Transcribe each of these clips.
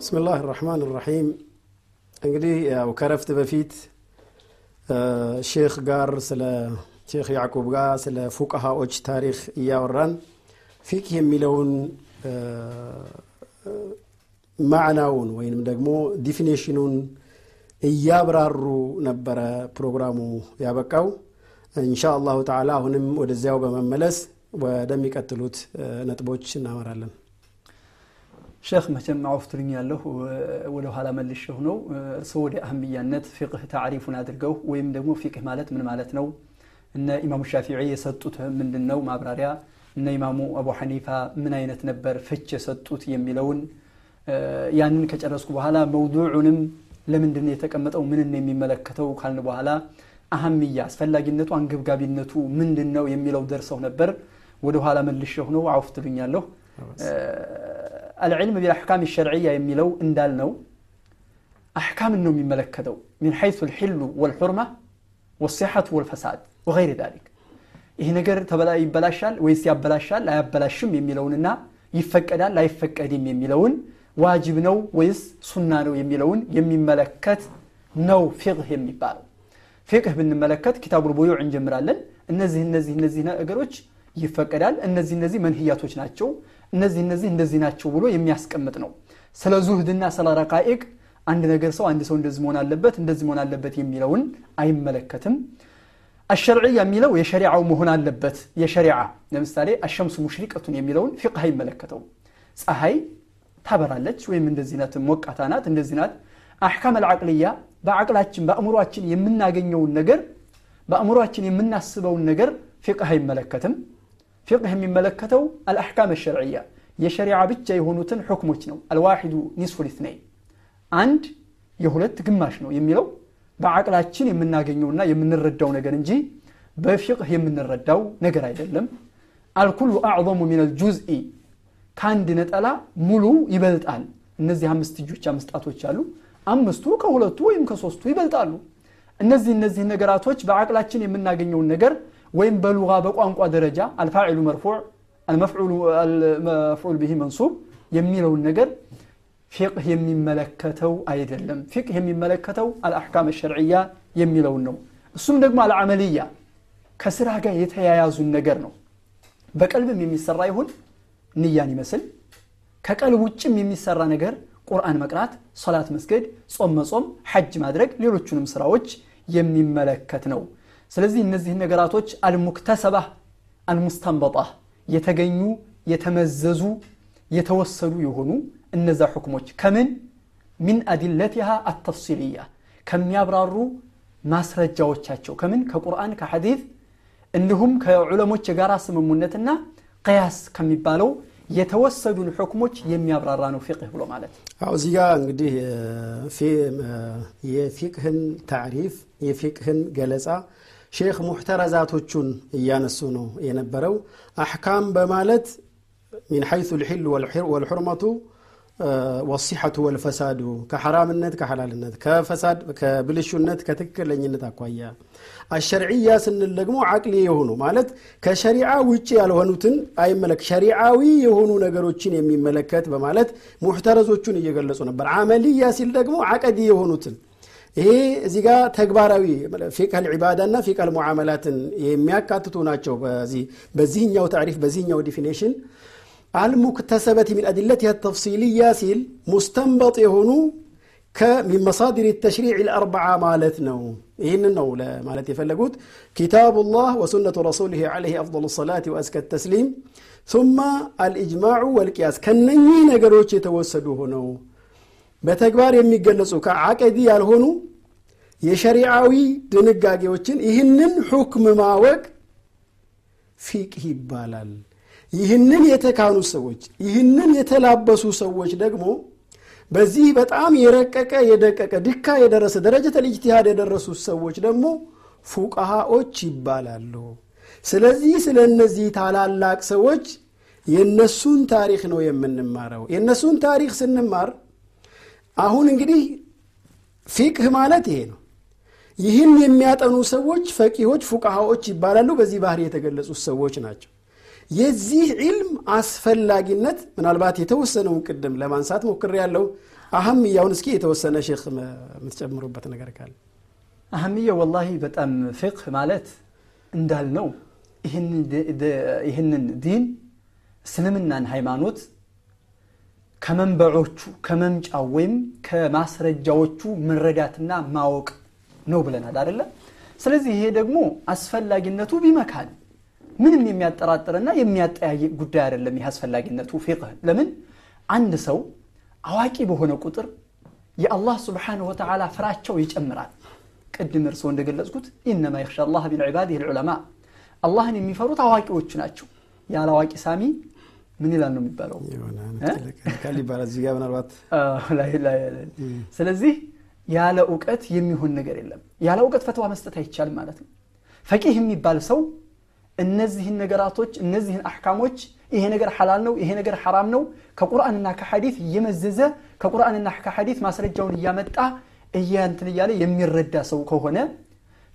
بسم الله الرحمن الرحيم እንግዲህ ያው ከረፍት በፊት ሼክ ጋር ስለ ሼክ ያዕቁብ ጋር ስለ ፉቀሃዎች ታሪክ እያወራን ፊቅህ የሚለውን ማዕናውን ወይንም ደግሞ definition ኡን እያብራሩ ነበረ ፕሮግራሙ ያበቃው። إن شاء الله تعالى አሁንም ወደዚያው በመመለስ ወደሚቀጥሉት ነጥቦች እናመራለን። ሼክ መቼም አውፍቱልኝ ያለሁ ወደ ኋላ መልሼው ነው። እርስዎ ወደ አህምያነት ፊቅህ ታሪፉን አድርገው ወይም ደግሞ ፊቅህ ማለት ምን ማለት ነው? እነ ኢማሙ ሻፊዒ የሰጡት ምንድን ነው ማብራሪያ? እነ ኢማሙ አቡ ሐኒፋ ምን አይነት ነበር ፍች የሰጡት የሚለውን? ያንን ከጨረስኩ በኋላ መውዱዑንም ለምንድን ነው የተቀመጠው? ምንን የሚመለከተው? ካልን በኋላ አህምያ አስፈላጊነቱ አንገብጋቢነቱ ምንድን ነው የሚለው ደርሰው ነበር። ወደ ኋላ ነው። አውፍቱልኛለሁ አልዕልም ቢልአሕካም ሸርዕያ የሚለው እንዳልነው አሕካምን ነው የሚመለከተው ሚን ሐይሱ ልሕሉ ወልሑርማ ወሲሐቱ ወልፈሳድ ወገይር ዛሊክ ይህ ነገር ይበላሻል ወይስ ያበላሻል አያበላሽም የሚለውንና ይፈቀዳል አይፈቀድም የሚለውን ዋጅብ ነው ወይስ ሱና ነው የሚለውን የሚመለከት ነው ፊቅህ የሚባለው ፊቅህ ብንመለከት ኪታቡል ቡዩዕ እንጀምራለን እነዚህ እነዚህ እነዚህ ነገሮች ይፈቀዳል እነዚህ እነዚህ መንህያቶች ናቸው እነዚህ እነዚህ እንደዚህ ናቸው ብሎ የሚያስቀምጥ ነው። ስለ ዙህድና ስለ ረቃኢቅ አንድ ነገር ሰው አንድ ሰው እንደዚህ መሆን አለበት እንደዚህ መሆን አለበት የሚለውን አይመለከትም። አሸርዕያ የሚለው የሸሪዓው መሆን አለበት። የሸሪዓ ለምሳሌ አሸምሱ ሙሽሪቀቱን የሚለውን ፊቅህ አይመለከተው ፀሐይ ታበራለች ወይም እንደዚህ ናት ሞቃታ ናት እንደዚህ ናት። አሕካም አልዓቅልያ በአቅላችን በአእምሯችን የምናገኘውን ነገር በአእምሯችን የምናስበውን ነገር ፊቅህ አይመለከትም ፊቅህ የሚመለከተው አልአሕካም ሸርዕያ የሸሪዓ ብቻ የሆኑትን ሕክሞች ነው። አልዋሒዱ ኒስፉ ልትነይን አንድ የሁለት ግማሽ ነው የሚለው በአቅላችን የምናገኘውና የምንረዳው ነገር እንጂ በፊቅህ የምንረዳው ነገር አይደለም። አልኩሉ አዕظሙ ምን አልጁዝኢ ከአንድ ነጠላ ሙሉ ይበልጣል። እነዚህ አምስት እጆች አምስት ጣቶች አሉ። አምስቱ ከሁለቱ ወይም ከሶስቱ ይበልጣሉ። እነዚህ እነዚህ ነገራቶች በአቅላችን የምናገኘውን ነገር ወይም በሉጋ በቋንቋ ደረጃ አልፋዒሉ መርፉዕ አልመፍዑል ብሂ መንሱብ የሚለውን ነገር ፊቅህ የሚመለከተው አይደለም። ፊቅህ የሚመለከተው አልአሕካም ሸርዕያ የሚለውን ነው። እሱም ደግሞ አልዓመልያ ከስራ ጋር የተያያዙን ነገር ነው። በቀልብም የሚሰራ ይሁን ንያን ይመስል ከቀልብ ውጭም የሚሰራ ነገር ቁርአን መቅራት ሰላት መስገድ ጾም መጾም ሐጅ ማድረግ ሌሎቹንም ስራዎች የሚመለከት ነው ስለዚህ እነዚህ ነገራቶች አልሙክተሰባ አልሙስተንበጣ የተገኙ የተመዘዙ የተወሰዱ የሆኑ እነዛ ሕክሞች ከምን ሚን አዲለቲሃ አተፍሲልያ ከሚያብራሩ ማስረጃዎቻቸው ከምን ከቁርአን ከሐዲት እንዲሁም ከዑለሞች የጋራ ስምሙነትና ቅያስ ከሚባለው የተወሰዱን ሕክሞች የሚያብራራ ነው ፊቅህ ብሎ ማለት አሁ እዚህ ጋር እንግዲህ የፊቅህን ታሪፍ የፊቅህን ገለጻ ሼክ ሙሕተረዛቶቹን እያነሱ ነው የነበረው። አሕካም በማለት ሚን ሐይሱ ልሕል ወልሑርመቱ ወሲሐቱ ወልፈሳዱ ከሐራምነት ከሐላልነት ከፈሳድ ከብልሹነት ከትክክለኝነት አኳያ። አሸርዕያ ስንል ደግሞ አቅሊ የሆኑ ማለት ከሸሪዓ ውጭ ያልሆኑትን አይመለክ ሸሪዓዊ የሆኑ ነገሮችን የሚመለከት በማለት ሙሕተረዞቹን እየገለጹ ነበር። አመልያ ሲል ደግሞ አቀዲ የሆኑትን ይሄ እዚህ ጋር ተግባራዊ ፊቀል ዒባዳ እና ፊቀል ሙዓመላትን የሚያካትቱ ናቸው በዚህኛው ታሪፍ በዚህኛው ዲፊኔሽን አልሙክተሰበት ሚን አድለት ተፍሲልያ ሲል ሙስተንበጥ የሆኑ ከሚን መሳድር ተሽሪዕ ልአርበዓ ማለት ነው ይህንን ነው ለማለት የፈለጉት ኪታቡላህ ወሱነቱ ረሱሊህ ለ አፍضሉ ሰላት ወአዝከ ተስሊም ثማ አልእጅማዑ ወልቅያስ ከነኚህ ነገሮች የተወሰዱ ሆነው በተግባር የሚገለጹ ከዓቀዲ ያልሆኑ የሸሪዓዊ ድንጋጌዎችን ይህንን ሑክም ማወቅ ፊቅህ ይባላል። ይህንን የተካኑ ሰዎች ይህንን የተላበሱ ሰዎች ደግሞ በዚህ በጣም የረቀቀ የደቀቀ ድካ የደረሰ ደረጀተ ልጅቲሃድ የደረሱ ሰዎች ደግሞ ፉቃሃዎች ይባላሉ። ስለዚህ ስለ እነዚህ ታላላቅ ሰዎች የነሱን ታሪክ ነው የምንማረው። የነሱን ታሪክ ስንማር አሁን እንግዲህ ፊቅህ ማለት ይሄ ነው ይህን የሚያጠኑ ሰዎች ፈቂሆች ፉቃሃዎች ይባላሉ። በዚህ ባህር የተገለጹ ሰዎች ናቸው። የዚህ ዒልም አስፈላጊነት ምናልባት የተወሰነውን ቅድም ለማንሳት ሞክር ያለው አህምያውን እስኪ የተወሰነ ሼክ የምትጨምሩበት ነገር ካለ። አህምያ ወላሂ በጣም ፊቅህ ማለት እንዳልነው ይህንን ዲን እስልምናን ሃይማኖት ከመንበዖቹ ከመምጫው ወይም ከማስረጃዎቹ መረዳትና ማወቅ ነው ብለናል አደለ ስለዚህ ይሄ ደግሞ አስፈላጊነቱ ቢመካል ምንም የሚያጠራጥርና የሚያጠያይቅ ጉዳይ አይደለም ይህ አስፈላጊነቱ ፊቅህ። ለምን? አንድ ሰው አዋቂ በሆነ ቁጥር የአላህ ስብሓንሁ ወተዓላ ፍራቸው ይጨምራል። ቅድም እርስዎ እንደገለጽኩት ኢነማ የክሻ አላህ ምን ዒባዲህ ልዑለማ። አላህን የሚፈሩት አዋቂዎቹ ናቸው። ያለ አዋቂ ሳሚ ምን ይላል ነው የሚባለው? ይባላል። እዚህ ጋር ምናልባት ስለዚህ ያለ እውቀት የሚሆን ነገር የለም። ያለ እውቀት ፈትዋ መስጠት አይቻልም ማለት ነው። ፈቂህ የሚባል ሰው እነዚህን ነገራቶች እነዚህን አሕካሞች ይሄ ነገር ሐላል ነው ይሄ ነገር ሐራም ነው ከቁርአንና ከሐዲት እየመዘዘ ከቁርአንና ከሐዲት ማስረጃውን እያመጣ እያንትን እያለ የሚረዳ ሰው ከሆነ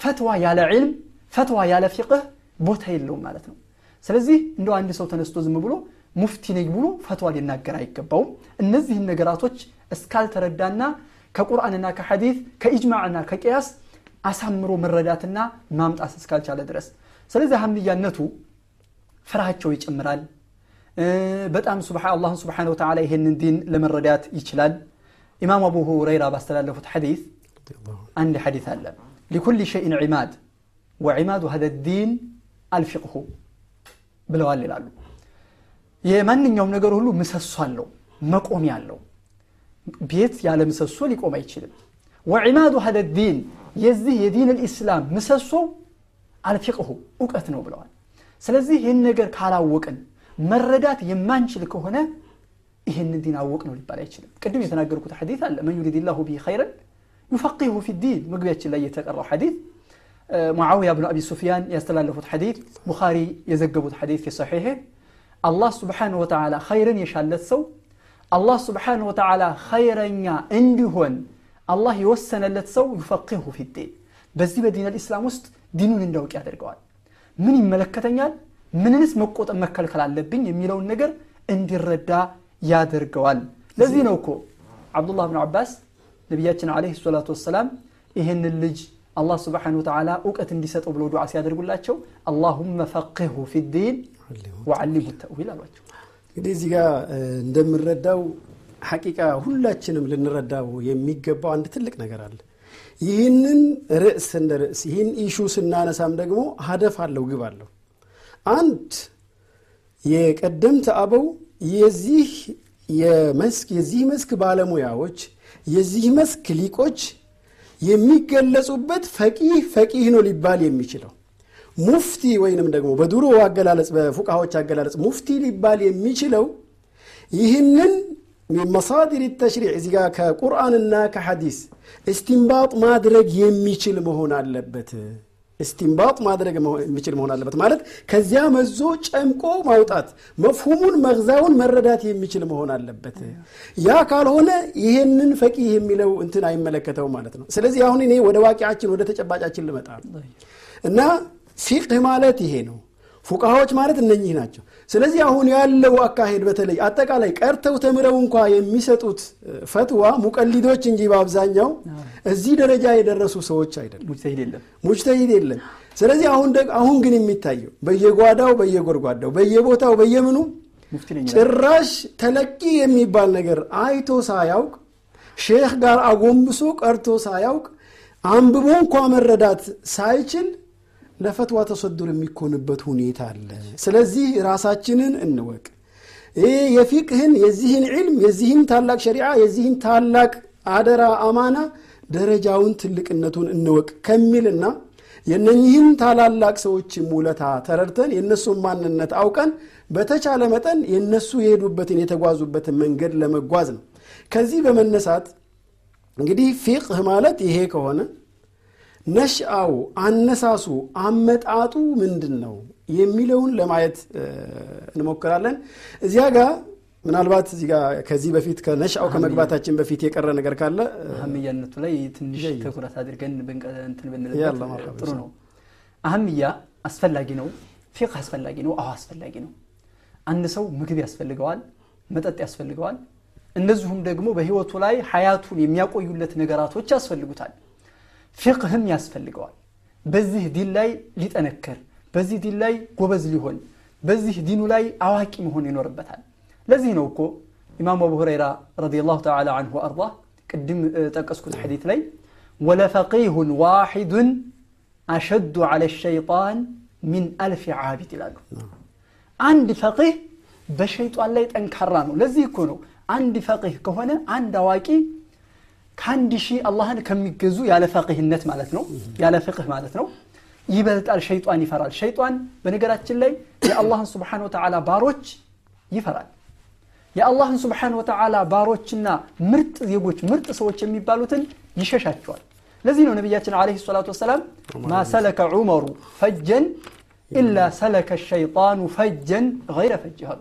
ፈትዋ ያለ ዕልም ፈትዋ ያለ ፊቅህ ቦታ የለውም ማለት ነው። ስለዚህ እንደው አንድ ሰው ተነስቶ ዝም ብሎ ሙፍቲ ነኝ ብሎ ፈትዋ ሊናገር አይገባውም። እነዚህን ነገራቶች እስካልተረዳና ከቁርአንና ከሐዲት ከኢጅማዕና ከቅያስ አሳምሮ መረዳትና ማምጣት እስካልቻለ ድረስ። ስለዚህ አህምያነቱ ፍርሃቸው ይጨምራል። በጣም አላህን ስብሓን ወተላ ይሄንን ዲን ለመረዳት ይችላል። ኢማም አቡ ሁረይራ ባስተላለፉት ሐዲት አንድ ሐዲት አለ። لكل شيء عماد وعماد هذا الدين الفقه ብለዋል ይላሉ። የማንኛውም ነገር ሁሉ ምሰሶ አለው መቆሚያ አለው ቤት ያለ ምሰሶ ሊቆም አይችልም وعماد هذا الدين የዚህ የዲን الإسلام ምሰሶ الفقه እውቀት ነው ብለዋል ስለዚህ ይህን ነገር ካላወቅን መረዳት የማንችል ከሆነ ይህን ዲን አዋቂ ነው ሊባል አይችልም ቅድም የተናገርኩት ሐዲት አለ من يرد الله به خيرا يفقهه في الدين መግቢያችን ላይ የተቀራው ሐዲት ሙዓውያ ብኑ አቢ ሱፊያን ያስተላለፉት ሐዲት ቡኻሪ የዘገቡት ሐዲት في الصحيح አላህ سبحانه وتعالى ኸይርን የሻለት ሰው አላህ سبحانه وتعالى ኸይረኛ እንዲሆን አላህ የወሰነለት ሰው يفقهه في الدين። በዚህ በዲን الإسلام ውስጥ ዲኑን እንዳውቅ ያደርገዋል። ምን ይመለከተኛል? ምንንስ መቆጠብ መከልከል አለብኝ የሚለውን ነገር እንዲረዳ ያደርገዋል። ለዚህ ነው እኮ አብዱላህ ብን አባስ ነቢያችን አለህ ሰላቱ ወሰላም ይህንን ልጅ አላህ ስብሓን ወተዓላ እውቀት እንዲሰጠው ብለው ዱዓ ሲያደርጉላቸው አላሁመ ፈቅሁ ፊ ዲን ወዓሊሙ ተእዊል አሏቸው እንግዲህ እዚህ ጋር እንደምንረዳው ሐቂቃ ሁላችንም ልንረዳው የሚገባው አንድ ትልቅ ነገር አለ። ይህንን ርዕስ እንደ ርዕስ ይህን ኢሹ ስናነሳም ደግሞ ሀደፍ አለው ግብ አለው። አንድ የቀደምት አበው የዚህ የመስክ የዚህ መስክ ባለሙያዎች የዚህ መስክ ሊቆች የሚገለጹበት ፈቂህ ፈቂህ ነው ሊባል የሚችለው ሙፍቲ ወይንም ደግሞ በድሮ አገላለጽ በፉቃዎች አገላለጽ ሙፍቲ ሊባል የሚችለው ይህንን መሳዲር ተሽሪዕ እዚህ ጋር ከቁርአንና ከሐዲስ እስቲንባጥ ማድረግ የሚችል መሆን አለበት። እስቲንባጥ ማድረግ የሚችል መሆን አለበት። ማለት ከዚያ መዞ ጨምቆ ማውጣት መፍሁሙን መግዛውን መረዳት የሚችል መሆን አለበት። ያ ካልሆነ ይህንን ፈቂህ የሚለው እንትን አይመለከተውም ማለት ነው። ስለዚህ አሁን እኔ ወደ ዋቂያችን ወደ ተጨባጫችን ልመጣ። እና ፊቅህ ማለት ይሄ ነው። ፉቃዎች ማለት እነኚህ ናቸው። ስለዚህ አሁን ያለው አካሄድ በተለይ አጠቃላይ ቀርተው ተምረው እንኳ የሚሰጡት ፈትዋ ሙቀሊዶች እንጂ በአብዛኛው እዚህ ደረጃ የደረሱ ሰዎች አይደለም ሙጅተሂድ የለም። ስለዚህ አሁን አሁን ግን የሚታየው በየጓዳው በየጎድጓዳው በየቦታው በየምኑ ጭራሽ ተለቂ የሚባል ነገር አይቶ ሳያውቅ ሼህ ጋር አጎንብሶ ቀርቶ ሳያውቅ አንብቦ እንኳ መረዳት ሳይችል ለፈትዋ ተሰዱር የሚኮንበት ሁኔታ አለ። ስለዚህ ራሳችንን እንወቅ። ይህ የፊቅህን የዚህን ዕልም የዚህን ታላቅ ሸሪዓ የዚህን ታላቅ አደራ አማና ደረጃውን ትልቅነቱን እንወቅ ከሚልና የነኚህን ታላላቅ ሰዎች ውለታ ተረድተን የእነሱን ማንነት አውቀን በተቻለ መጠን የእነሱ የሄዱበትን የተጓዙበትን መንገድ ለመጓዝ ነው። ከዚህ በመነሳት እንግዲህ ፊቅህ ማለት ይሄ ከሆነ ነሽአው አነሳሱ አመጣጡ ምንድን ነው የሚለውን ለማየት እንሞክራለን። እዚያ ጋር ምናልባት እዚህ ጋር ከዚህ በፊት ከነሽአው ከመግባታችን በፊት የቀረ ነገር ካለ አህምያነቱ ላይ ትንሽ ትኩረት አድርገን እንትን ብንልበት ጥሩ ነው። አህምያ አስፈላጊ ነው ፊቅህ አስፈላጊ ነው አዎ አስፈላጊ ነው። አንድ ሰው ምግብ ያስፈልገዋል መጠጥ ያስፈልገዋል። እንደዚሁም ደግሞ በህይወቱ ላይ ሀያቱን የሚያቆዩለት ነገራቶች ያስፈልጉታል ፊቅህም ያስፈልገዋል በዚህ ዲን ላይ ሊጠነክር በዚህ ዲን ላይ ጎበዝ ሊሆን በዚህ ዲኑ ላይ አዋቂ መሆን ይኖርበታል። ለዚህ ነው እኮ ኢማሙ አቡ ሁረይራ رضي الله تعالى عنه وأرضاه ቅድም የጠቀስኩት ሐዲት ላይ ولفقيه واحد أشد على الشيطان من ألف عابد ይላሉ። አንድ ፈቂህ በሸይጣን ላይ ጠንካራ ነው። ለዚህ እኮ ነው አንድ ፈቂህ ከሆነ አንድ አዋቂ ከአንድ ሺህ አላህን ከሚገዙ ያለ ፈቂህነት ማለት ነው ያለ ፍቅህ ማለት ነው። ይበልጣል ሸይጣን ይፈራል። ሸይጣን በነገራችን ላይ የአላህን ስብሓን ወተዓላ ባሮች ይፈራል። የአላህን ስብሓን ወተዓላ ባሮችና ምርጥ ዜጎች ምርጥ ሰዎች የሚባሉትን ይሸሻቸዋል። ለዚህ ነው ነቢያችን አለ ሰላቱ ወሰላም ማ ሰለከ ዑመሩ ፈጀን ኢላ ሰለከ ሸይጣኑ ፈጀን ገይረ ፈጅ አሉ።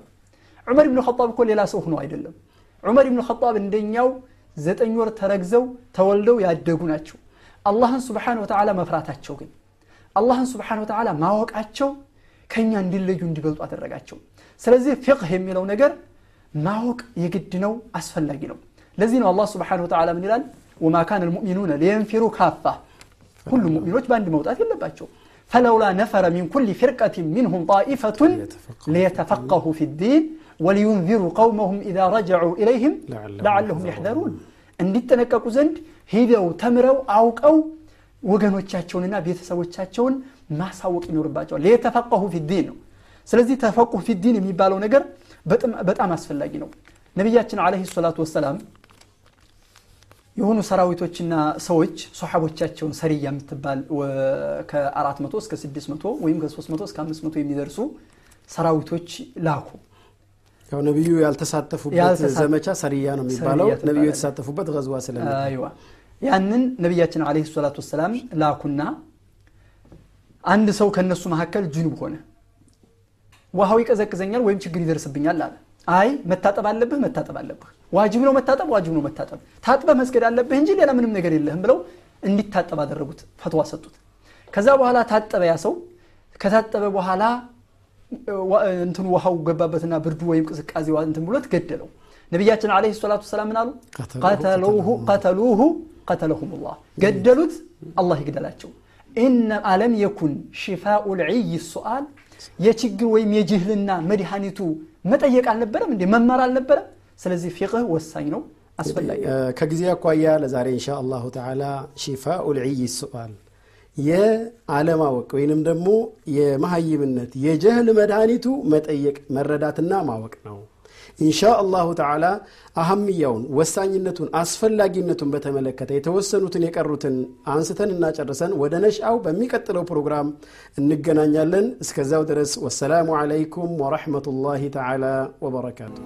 ዑመር ብን ኸጣብ እኮ ሌላ ሰው ሆኖ አይደለም። ዑመር ብን ኸጣብ እንደኛው ዘጠኝ ወር ተረግዘው ተወልደው ያደጉ ናቸው። አላህን ስብሓን ወተዓላ መፍራታቸው ግን አላህን ስብሓን ወተዓላ ማወቃቸው ከኛ እንዲለዩ እንዲበልጡ አደረጋቸው። ስለዚህ ፊቅህ የሚለው ነገር ማወቅ የግድ ነው አስፈላጊ ነው። ለዚህ ነው አላህ ስብሓን ወተዓላ ምን ይላል? ወማ ካነ ልሙእሚኑነ ሊየንፊሩ ካፋ። ሁሉም ሙእሚኖች በአንድ መውጣት የለባቸው ፈለውላ ነፈረ ሚን ኩል ፍርቀት ሚንሁም ጣኢፈቱን ሊየተፈቀሁ ፊ ዲን ወሊዩንዚሩ ቀውመሁም ኢዛ ረጀዑ ኢለይህም ለዓለሁም ያሕዘሩን እንዲጠነቀቁ ዘንድ ሂደው ተምረው አውቀው ወገኖቻቸውንና ቤተሰቦቻቸውን ማሳወቅ ይኖርባቸዋል ሊየተፈቀሁ ፊ ዲን ነው ስለዚህ ተፈቁህ ፊ ዲን የሚባለው ነገር በጣም አስፈላጊ ነው ነቢያችን አለህ ሰላቱ ወሰላም የሆኑ ሰራዊቶችና ሰዎች ሶሓቦቻቸውን ሰሪያ የምትባል ከ400 እስከ 600 ወይም ከ300 እስከ 500 የሚደርሱ ሰራዊቶች ላኩ። ያው ነቢዩ ያልተሳተፉበት ዘመቻ ሰሪያ ነው የሚባለው። ነቢዩ የተሳተፉበት ገዝዋ ስለ አይዋ። ያንን ነቢያችን አለ ሰላቱ ወሰላም ላኩና አንድ ሰው ከነሱ መካከል ጅኑብ ሆነ። ውሃው ይቀዘቅዘኛል ወይም ችግር ይደርስብኛል አለ አይ መታጠብ አለብህ መታጠብ አለብህ። ዋጅብ ነው መታጠብ ዋጅብ ነው መታጠብ። ታጥበህ መስገድ አለብህ እንጂ ሌላ ምንም ነገር የለህም ብለው እንዲታጠብ አደረጉት ፈትዋ ሰጡት። ከዛ በኋላ ታጠበ ያ ሰው። ከታጠበ በኋላ እንትን ውሃው ገባበትና ብርዱ ወይም ቅዝቃዜ እንትን ብሎት ገደለው። ነቢያችን አለ ሰላቱ ሰላም ምን አሉ? ቀተሉሁ ቀተለሁም ገደሉት አላህ ይግደላቸው። ኢነ አለም የኩን ሽፋኡ ልዕይ ሱአል የችግር ወይም የጅህልና መድኃኒቱ መጠየቅ አልነበረም እንዴ? መማር አልነበረም? ስለዚህ ፊቅህ ወሳኝ ነው አስፈላጊ ከጊዜ አኳያ ለዛሬ እንሻ አላሁ ተዓላ ሺፋኡ ልዕይ ሱአል የአለማወቅ ወይንም ደግሞ የመሀይምነት የጀህል መድኃኒቱ መጠየቅ መረዳትና ማወቅ ነው ኢንሻ አላሁ ተዓላ አህምያውን ወሳኝነቱን አስፈላጊነቱን በተመለከተ የተወሰኑትን የቀሩትን አንስተን እናጨርሰን ወደ ነሽአው በሚቀጥለው ፕሮግራም እንገናኛለን። እስከዛው ድረስ ወሰላሙ ዓለይኩም ወረሕመቱላሂ ተዓላ ወበረካቱ